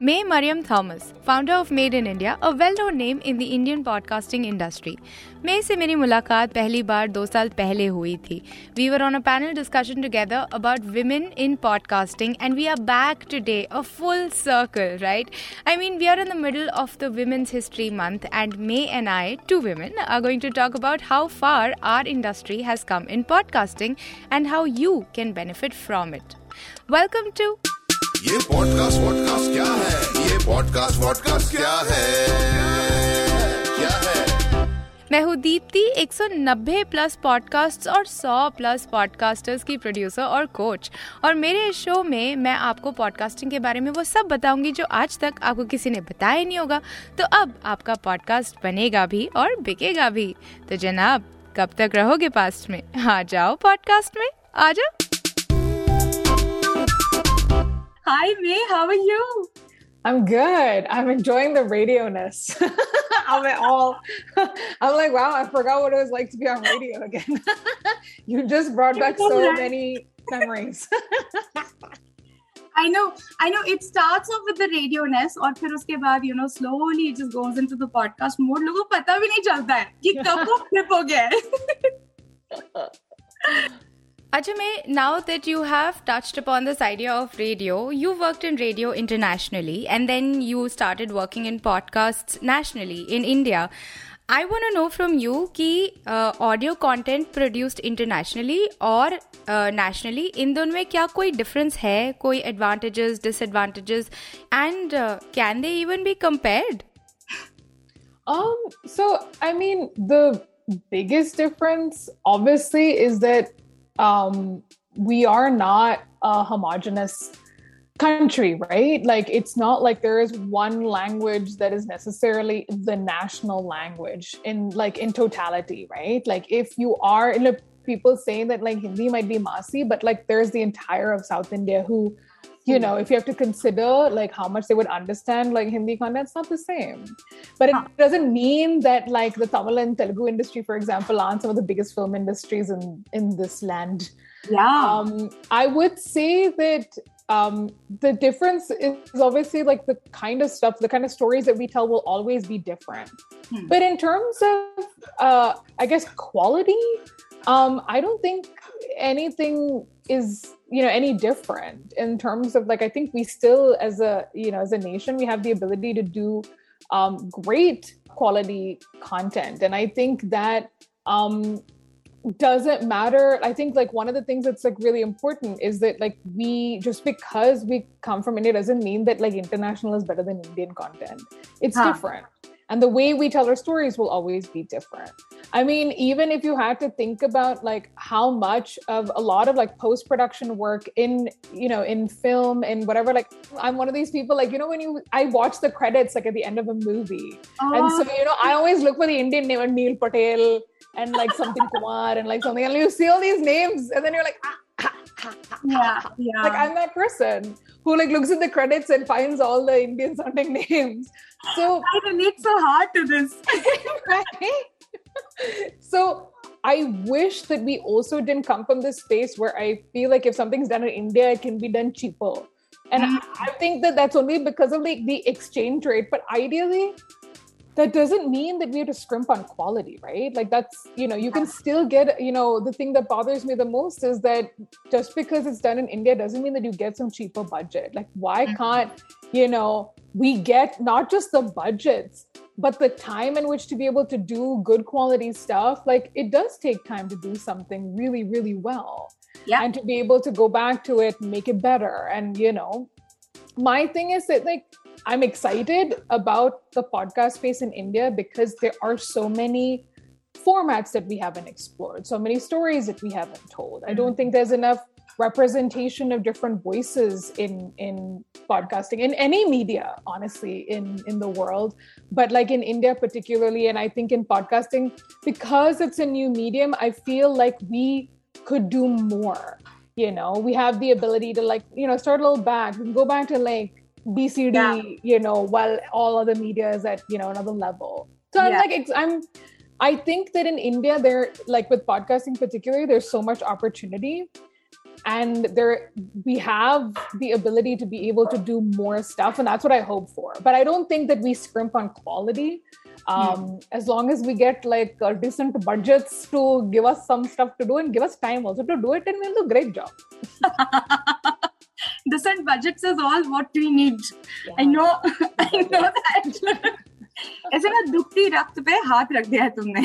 Mae Mariam Thomas, founder of Maed in India, a well-known name in the Indian podcasting industry. Mae से मेरी मुलाकात पहली बार दो साल पहले We were on a panel discussion together about women in podcasting, and we are back today, a full circle, right? I mean, we are in the middle of the Women's History Month, and Mae and I, two women, are going to talk about how far our industry has come in podcasting and how you can benefit from it. Welcome to ये podcast vodcast क्या है? ये podcast vodcast क्या है? क्या है? मैं हूँ दीप्ति 190 प्लस पॉडकास्ट्स और 100 प्लस पॉडकास्टर्स की प्रोड्यूसर और कोच और मेरे इस शो में मैं आपको पॉडकास्टिंग के बारे में वो सब बताऊँगी जो आज तक आपको किसी ने बताया नहीं होगा। तो अब आपका पॉडकास्ट बनेगा भी और बिकेगा भी। तो जनाब, कब तक रहोगे पास्ट में? आ जाओ पॉडकास्ट में। आ जाओ। Hi, Mae. How are you? I'm good. I'm enjoying the radio ness of it all. I'm like, wow, I forgot what it was like to be on radio again. you just brought back so many memories. I know, I know. It starts off with the radio ness, or then after that, you know, slowly it just goes into the podcast mode. People don't even नहीं चलता है कि कब flip Ajame, now that you have touched upon this idea of radio, you worked in radio internationally and then you started working in podcasts nationally in India. I want to know from you कि uh, audio content produced internationally और uh, nationally इन दोनों में क्या कोई difference है कोई advantages disadvantages and uh, can they even be compared Um, so I mean, the biggest difference, obviously, is that um, we are not a homogenous country, right? Like, it's not like there is one language that is necessarily the national language in like in totality, right? Like, if you are in a people saying that like Hindi might be Masi, but like there's the entire of South India who you know, if you have to consider like how much they would understand like Hindi content, it's not the same. But it doesn't mean that like the Tamil and Telugu industry, for example, aren't some of the biggest film industries in in this land. Yeah. Um, I would say that um, the difference is obviously like the kind of stuff, the kind of stories that we tell will always be different. Hmm. But in terms of, uh, I guess, quality, um, I don't think anything is you know any different in terms of like I think we still as a you know as a nation we have the ability to do um, great quality content, and I think that um, doesn't matter. I think like one of the things that's like really important is that like we just because we come from india doesn't mean that like international is better than indian content. It's Huh. different. And the way we tell our stories will always be different i mean even if you had to think about like how much of a lot of like post production work in you know in film and whatever like i'm one of these people like you know when you i watch the credits like at the end of a movie and so, you know, I always look for the Indian name, and Neil Patel and like something Kumar and like something, and you see all these names, and then you're like, ah, ah, ah, ah, yeah, ah. yeah. like I'm that person who like looks at the credits and finds all the Indian sounding names. So, I relate so hard to this. right? so I wish that we also didn't come from this space where I feel like if something's done in India, it can be done cheaper. And I, I think that that's only because of like the exchange rate. But ideally, that doesn't mean that we have to scrimp on quality, right? Like that's, you know, you can still get, you know, the thing that bothers me the most is that just because it's done in India doesn't mean that you get some cheaper budget. Like, why mm-hmm. can't, you know, we get not just the budgets, but the time in which to be able to do good quality stuff? Like, it does take time to do something really, really well. Yeah. And to be able to go back to it, make it better. And, you know, my thing is that, like, I'm excited about the podcast space in India because there are so many formats that we haven't explored, so many stories that we haven't told. I don't mm-hmm. think there's enough representation of different voices in in podcasting in any media honestly in in the world. But like in india particularly and i think in podcasting because it's a new medium i feel like we could do more you know? We have the ability to like you know start a little back. We can go back to like bcd Yeah. you know while all other media is at you know another level so i'm Yeah. like i'm I think that in India, there, like with podcasting particularly, there's so much opportunity, and there we have the ability to be able to do more stuff, and that's what I hope for. But I don't think that we scrimp on quality. Um, As long as we get like uh, decent budgets to give us some stuff to do and give us time also to do it, and we'll do a great job. Decent budgets is all what we need. Yeah. I know, I know that. ऐसे ना दुखती रक्त पे हाथ रख दिया है तुमने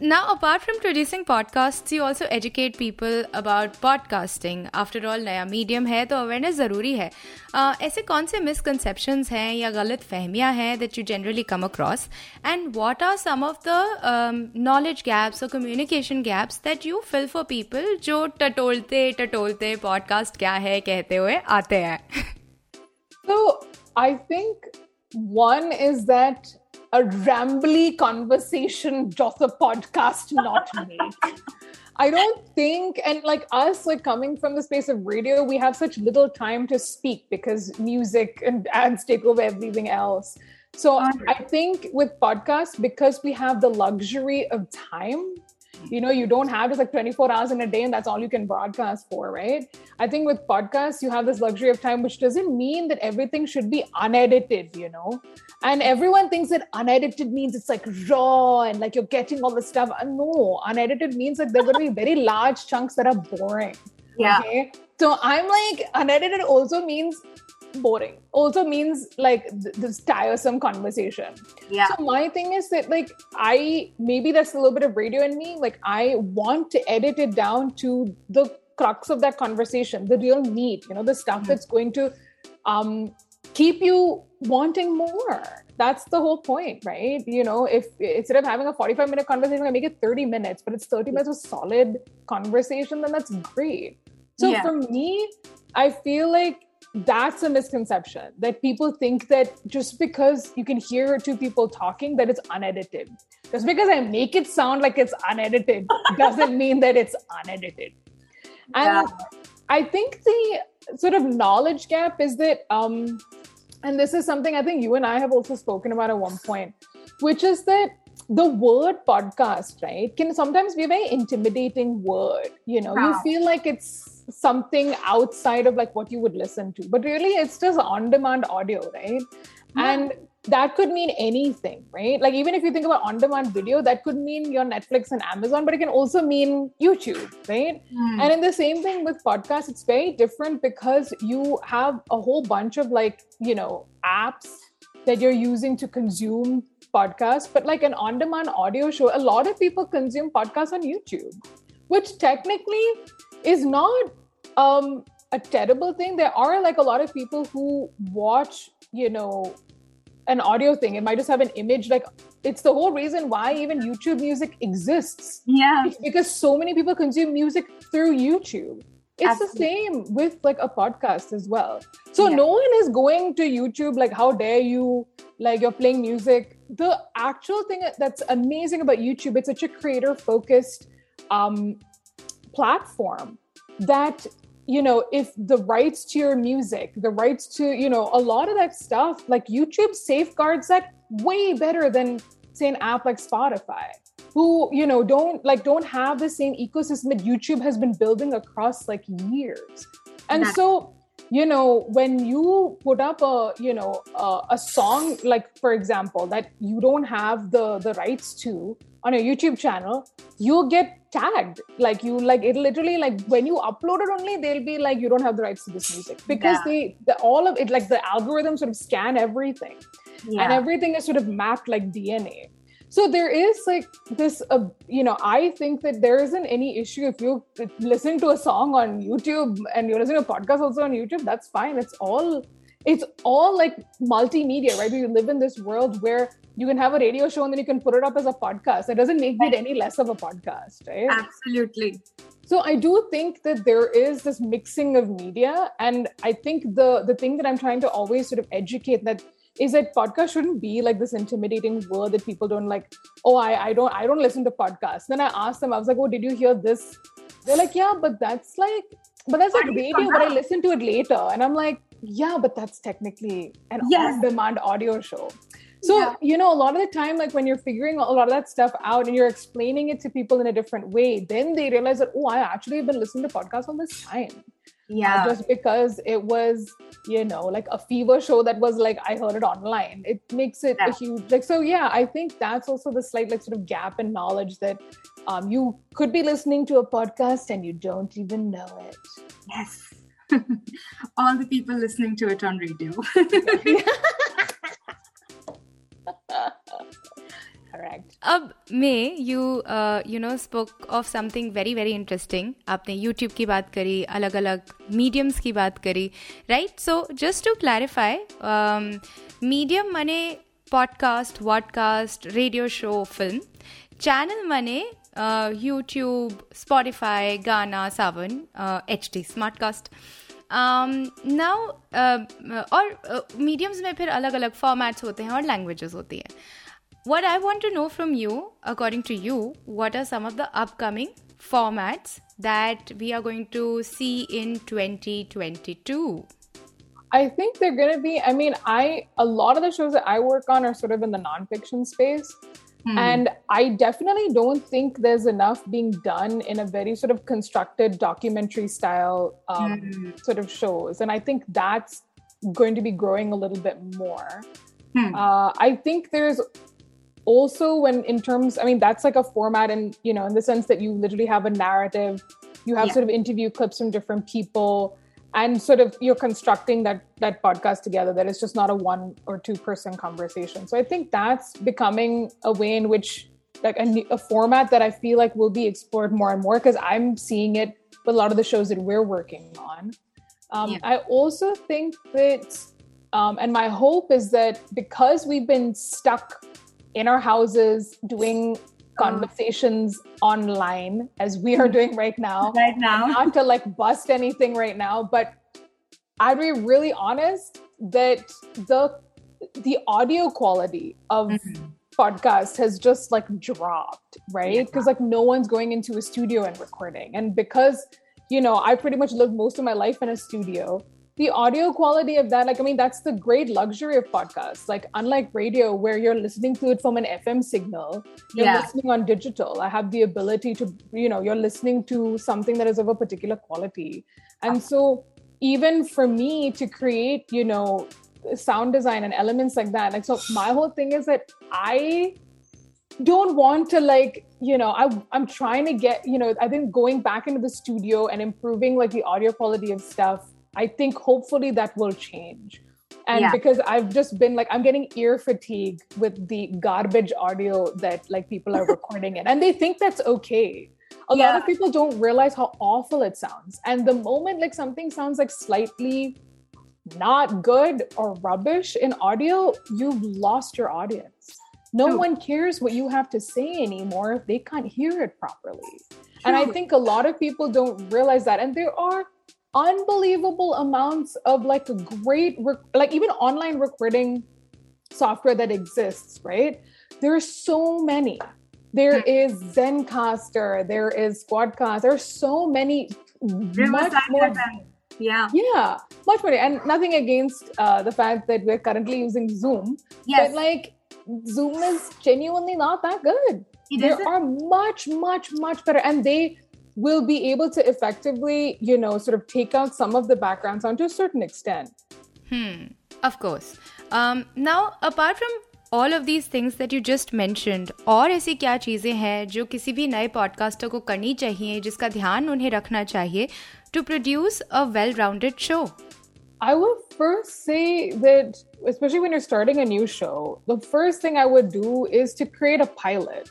Now, apart from producing podcasts, you also educate people about podcasting. After all, नया मीडियम है तो अवेयरनेस ज़रूरी है। Uh, ऐसे कौन से मिसकंसेप्शंस हैं या गलत फहमियाँ हैं that you generally come across and what are some of the knowledge gaps और communication gaps that you fill for people जो टटोलते टटोलते पॉडकास्ट क्या है कहते हुए आते हैं? So I think one is that a rambly conversation doth a podcast not make. I don't think, and like us, like coming from the space of radio, we have such little time to speak because music and ads take over everything else. So I think with podcasts, because we have the luxury of time, you know, you don't have just like 24 hours in a day and that's all you can broadcast for, right? I think with podcasts, you have this luxury of time, which doesn't mean that everything should be unedited, you know? And everyone thinks that unedited means it's like raw and like you're getting all the stuff. Uh, No, unedited means like there are going to be very large chunks that are boring. Yeah. Okay. So I'm like, unedited also means boring, also means like th- this tiresome conversation. Yeah. So my thing is that like I maybe that's a little bit of radio in me. Like I want to edit it down to the crux of that conversation, the real meat, you know, the stuff that's going to um keep you wanting more. That's the whole point, right? You know, if instead of having a 45 minute conversation, I make it 30 minutes, but it's 30 minutes of solid conversation, then that's great. So Yeah. for me, I feel like that's a misconception that people think that just because you can hear two people talking that it's unedited. Just because i make it sound like it's unedited doesn't mean that it's unedited. And i think the sort of knowledge gap is that um and this is something i think you and i have also spoken about at one point which is that the word podcast right can sometimes be a very intimidating word. You know you feel like it's something outside of like what you would listen to. But really it's just on demand audio right? And that could mean anything right? Like even if you think about on demand video that could mean your netflix and amazon but it can also mean youtube right? Hmm. and in the same thing with podcasts, it's very different because you have a whole bunch of like, you know, apps that you're using to consume podcasts. But like an on demand audio show, a lot of people consume podcasts on YouTube, which technically is not um, a terrible thing. There are like a lot of people who watch, you know, an audio thing. It might just have an image. Like it's the whole reason why even YouTube music exists yeah. it's because so many people consume music through YouTube. It's the same with like a podcast as well. So Yeah. no one is going to YouTube like, how dare you? Like you're playing music. The actual thing that's amazing about YouTube, it's such a creator focused um, platform that you know if the rights to your music the rights to you know a lot of that stuff like youtube safeguards that way better than say an app like spotify who you know don't like don't have the same ecosystem that youtube has been building across like years. And so you know when you put up a you know a, a song like for example that you don't have the the rights to on a youtube channel you get tagged. Like you like it literally like when you upload it only they'll be like you don't have the rights to this music. Because Yeah. they the, all of it like the algorithm sort of scan everything. And everything is sort of mapped like dna so there is like this uh, you know i think that there isn't any issue if you listen to a song on youtube and you're listening to a podcast also on youtube that's fine. It's all it's all like multimedia right? We live in this world where you can have a radio show and then you can put it up as a podcast. That doesn't make it any less of a podcast right? Absolutely. so I do think that there is this mixing of media, and I think the the thing that I'm trying to always sort of educate that is that podcast shouldn't be like this intimidating word that people don't like. Oh, I I don't I don't listen to podcasts. Then I asked them, I was like, oh, did you hear this? They're like, yeah, but that's like, but that's like How do you radio. But I listen to it later, and I'm like, yeah, but that's technically an Yes. on-demand audio show. So, Yeah. you know, a lot of the time, like when you're figuring a lot of that stuff out and you're explaining it to people in a different way, then they realize that, oh, I actually have been listening to podcasts all this time. Yeah. Just because it was, you know, like a fever show that was like, I heard it online. It makes it a huge, like, so yeah, I think that's also the slight, like, sort of gap in knowledge that um, you could be listening to a podcast and you don't even know it. Yes. All the people listening to it on radio. Correct. अब में you you know spoke of something very very interesting आपने YouTube की बात करी अलग अलग mediums की बात करी right so just to clarify medium मने podcast vodcast radio show film channel मने YouTube Spotify Gaana Saavn H D smart cast now और मीडियम्स में फिर अलग अलग फॉर्मेट्स होते हैं और लैंग्वेजेस होती हैं. What I want to know from you, according to you, what are some of the upcoming formats that we are going to see in 2022? I think they're going to be. I mean, I a lot of the shows that I work on are sort of in the nonfiction space, and I definitely don't think there's enough being done in a very sort of constructed documentary style um, sort of shows, and I think that's going to be growing a little bit more. Uh, I think there's also when in terms i mean that's like a format and you know in the sense that you literally have a narrative you have Yeah. sort of interview clips from different people and sort of you're constructing that that podcast together that it's just not a one or two person conversation so i think that's becoming a way in which like a, a format that i feel like will be explored more and more because i'm seeing it with a lot of the shows that we're working on um, Yeah. i also think that um, and my hope is that because we've been stuck in our houses doing oh. conversations online as we are doing right now. Right now. not to like bust anything right now but i'd be really honest that the the audio quality of mm-hmm. podcast has just like dropped right? Because like no one's going into a studio and recording. And because you know i pretty much lived most of my life in a studio the audio quality of that like i mean that's the great luxury of podcasts. Like unlike radio where you're listening to it from an fm signal you're Yeah. listening on digital. I have the ability to you know you're listening to something that is of a particular quality. And so even for me to create you know sound design and elements like that like so my whole thing is that i don't want to like you know I, i'm trying to get you know i think going back into the studio and improving like the audio quality of stuff i think hopefully that will change. And Yeah. because i've just been like i'm getting ear fatigue with the garbage audio that like people are recording it. And they think that's okay. A lot of people don't realize how awful it sounds. And the moment like something sounds like slightly not good or rubbish in audio you've lost your audience. No True. one cares what you have to say anymore. If they can't hear it properly. And i think a lot of people don't realize that. And there are unbelievable amounts of like great rec- like even online recording software that exists right there are so many there is Zencastr there is squadcast there are so many much more. Yeah. yeah much more and nothing against uh, the fact that we're currently using zoom Yes. but like zoom is genuinely not that good It there isn't. are much much much better and they will be able to effectively you know sort of take out some of the background sound to a certain extent Hmm, of course. Um, now, apart from all of these things that you just mentioned, और ऐसी क्या चीज़ें हैं जो किसी भी नए podcaster को करनी चाहिए जिसका ध्यान उन्हें रखना चाहिए to produce a well rounded show I would first say that, especially when you're starting a new show, the first thing I would do is to create a pilot.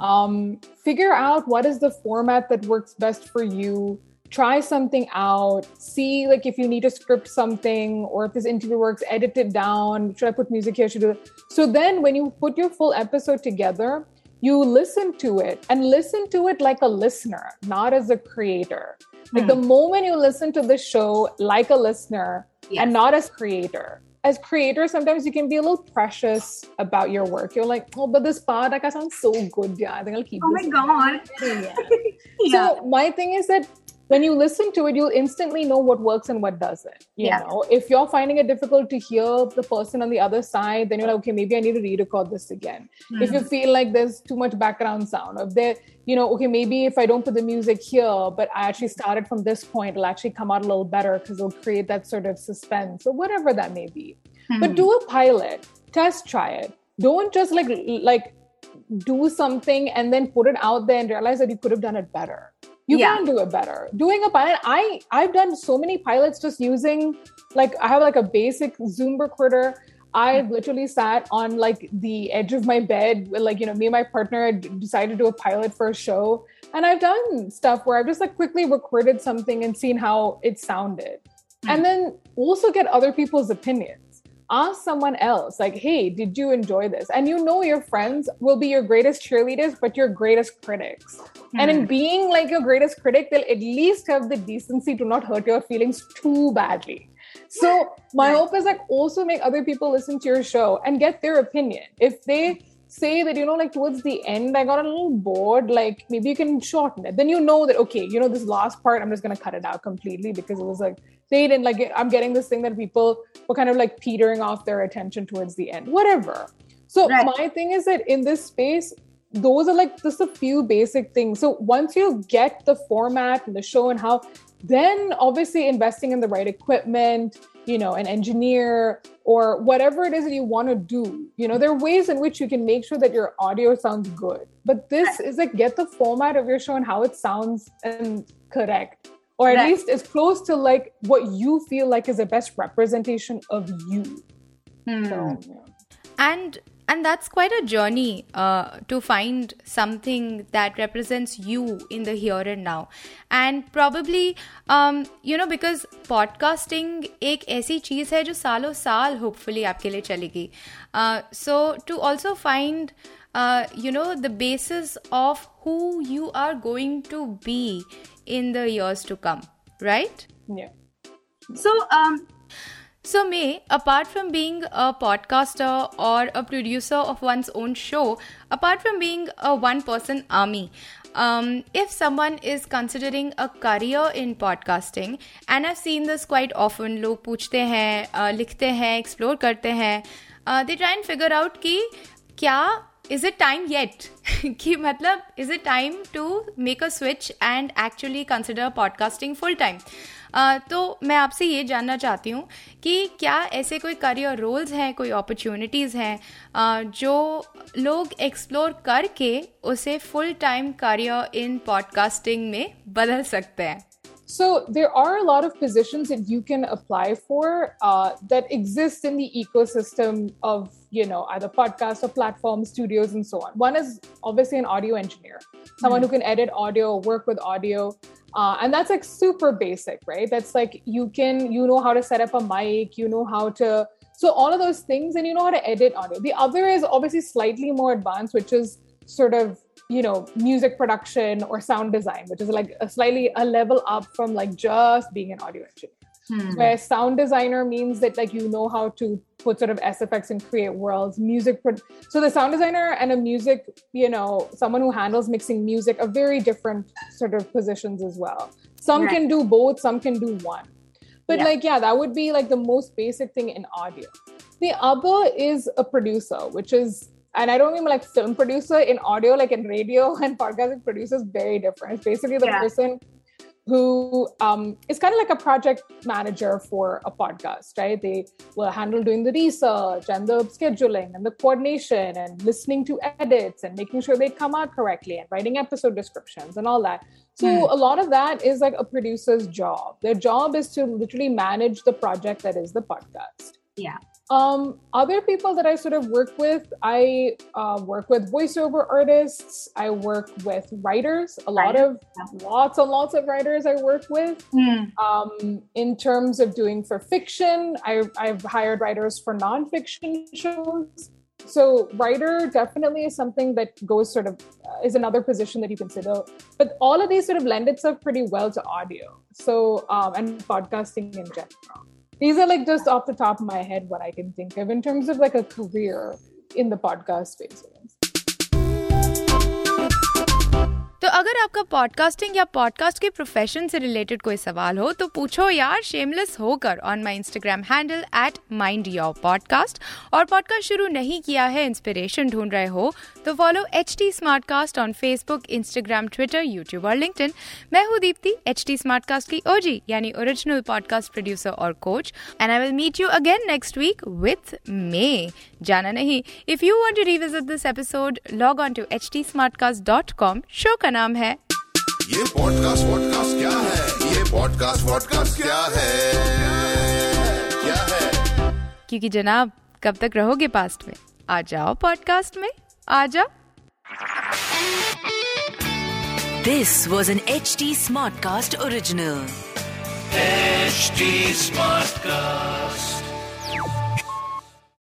Um, figure out what is the format that works best for you. Try something out. See, like, if you need to script something or if this interview works, edit it down. Should I put music here? Should I do it? So then, when you put your full episode together, you listen to it and listen to it like a listener, not as a creator. Like the moment you listen to the show like a listener Yes. and not as creator. As creators, sometimes you can be a little precious about your work. You're like, oh, but this part like I sound so good. Yeah, I think I'll keep it. Oh my god. Yeah. Yeah. So my thing is that when you listen to it, you'll instantly know what works and what doesn't. You Yeah. know, if you're finding it difficult to hear the person on the other side, then you're like, okay, maybe I need to re-record this again. Hmm. If you feel like there's too much background sound, or if there, you know, okay, maybe if I don't put the music here, but I actually started from this point, it'll actually come out a little better because it'll create that sort of suspense or whatever that may be. Hmm. But do a pilot, test try it. Don't just like like do something and then put it out there and realize that you could have done it better. You Yeah. can do it better. Doing a pilot, I I've done so many pilots just using like I have like a basic Zoom recorder. I mm. literally sat on like the edge of my bed, with, like you know, me and my partner had decided to do a pilot for a show, and I've done stuff where I've just like quickly recorded something and seen how it sounded, mm. and then also get other people's opinions ask someone else like hey did you enjoy this? And you know your friends will be your greatest cheerleaders but your greatest critics. And in hmm. being like your greatest critic they'll at least have the decency to not hurt your feelings too badly. So my hope is like also make other people listen to your show and get their opinion. If they say that you know like towards the end i got a little bored like maybe you can shorten it. Then you know that okay you know this last part i'm just going to cut it out completely because it was like they didn't like i'm getting this thing that people were kind of like petering off their attention towards the end. Whatever. So Right. my thing is that in this space those are like just a few basic things. So once you get the format and the show and how then obviously investing in the right equipment you know an engineer or whatever it is that you want to do you know there are ways in which you can make sure that your audio sounds good but this is like get the format of your show and how it sounds and correct or at Right. least as close to like what you feel like is the best representation of you Hmm. so yeah. and and that's quite a journey uh, to find something that represents you in the here and now and probably um, you know because podcasting एक ऐसी चीज़ है जो सालों साल hopefully आपके लिए चलेगी uh, so to also find uh, you know the basis of who you are going to be in the years to come right yeah so, Mae, apart from being a podcaster or a producer of one's own show, apart from being a one person army, um, if someone is considering a career in podcasting, and I've seen this quite often, लोग पूछते हैं, uh, लिखते हैं, explore करते हैं, uh, they try and figure out कि क्या is it time yet? कि मतलब is it time to make a switch and actually consider podcasting full time तो मैं आपसे ये जानना चाहती हूँ कि क्या ऐसे कोई करियर रोल्स हैं कोई अपॉर्चुनिटीज़ हैं जो लोग एक्सप्लोर करके उसे full time career in podcasting में बदल सकते हैं? So there are a lot of positions that you can apply for uh, that exist in the ecosystem of you know either podcasts or platforms, studios, and so on. One is obviously an audio engineer, someone who can edit audio, work with audio, uh, and that's like super basic, right? That's like you can you know how to set up a mic, you know how to so all of those things, and you know how to edit audio. The other is obviously slightly more advanced, which is sort of you know music production or sound design which is like a slightly a level up from like just being an audio engineer Hmm. where sound designer means that like you know how to put sort of sfx and create worlds music pro- so the sound designer and a music you know someone who handles mixing music are very different sort of positions as well some Right. can do both some can do one but Yeah. like yeah that would be like the most basic thing in audio the other is a producer which is and I don't mean like film producer in audio, like in radio and podcasting producer is very different. It's basically the Yeah. person who um, is kind of like a project manager for a podcast, right? They will handle doing the research and the scheduling and the coordination and listening to edits and making sure they come out correctly and writing episode descriptions and all that. So Hmm. a lot of that is like a producer's job. Their job is to literally manage the project that is the podcast. Yeah. Um, other people that I sort of work with, I uh, work with voiceover artists. I work with writers. A lot of lots and lots of writers I work with. Hmm. Um, in terms of doing for fiction, I, I've hired writers for nonfiction shows. So writer definitely is something that goes sort of uh, is another position that you consider. But all of these sort of lend itself pretty well to audio. So um, and podcasting in general. These are like just off the top of my head what I can think of in terms of like a career in the podcast space. तो अगर आपका podcasting या podcast के profession से related कोई सवाल हो तो पूछो यार शेमलेस होकर on my Instagram handle at mind your podcast और पॉडकास्ट शुरू नहीं किया है इंस्पिरेशन ढूंढ रहे हो तो follow H T on Facebook Instagram Twitter YouTube और लिंक्डइन मैं हूँ दीप्ति एच टी की ओजी यानी ओरिजिनल पॉडकास्ट प्रोड्यूसर और coach and I will meet you again next week with मे जाना नहीं। If you want to revisit this episode log on to H T show का नाम है? ये पॉडकास्ट वॉडकास्ट क्या है? ये पॉडकास्ट वॉडकास्ट क्या है? क्या है? क्योंकि जनाब कब तक रहोगे पास्ट में? आ जाओ पॉडकास्ट में। आ जाओ। This was an HT Smartcast original. Smart Smartcast.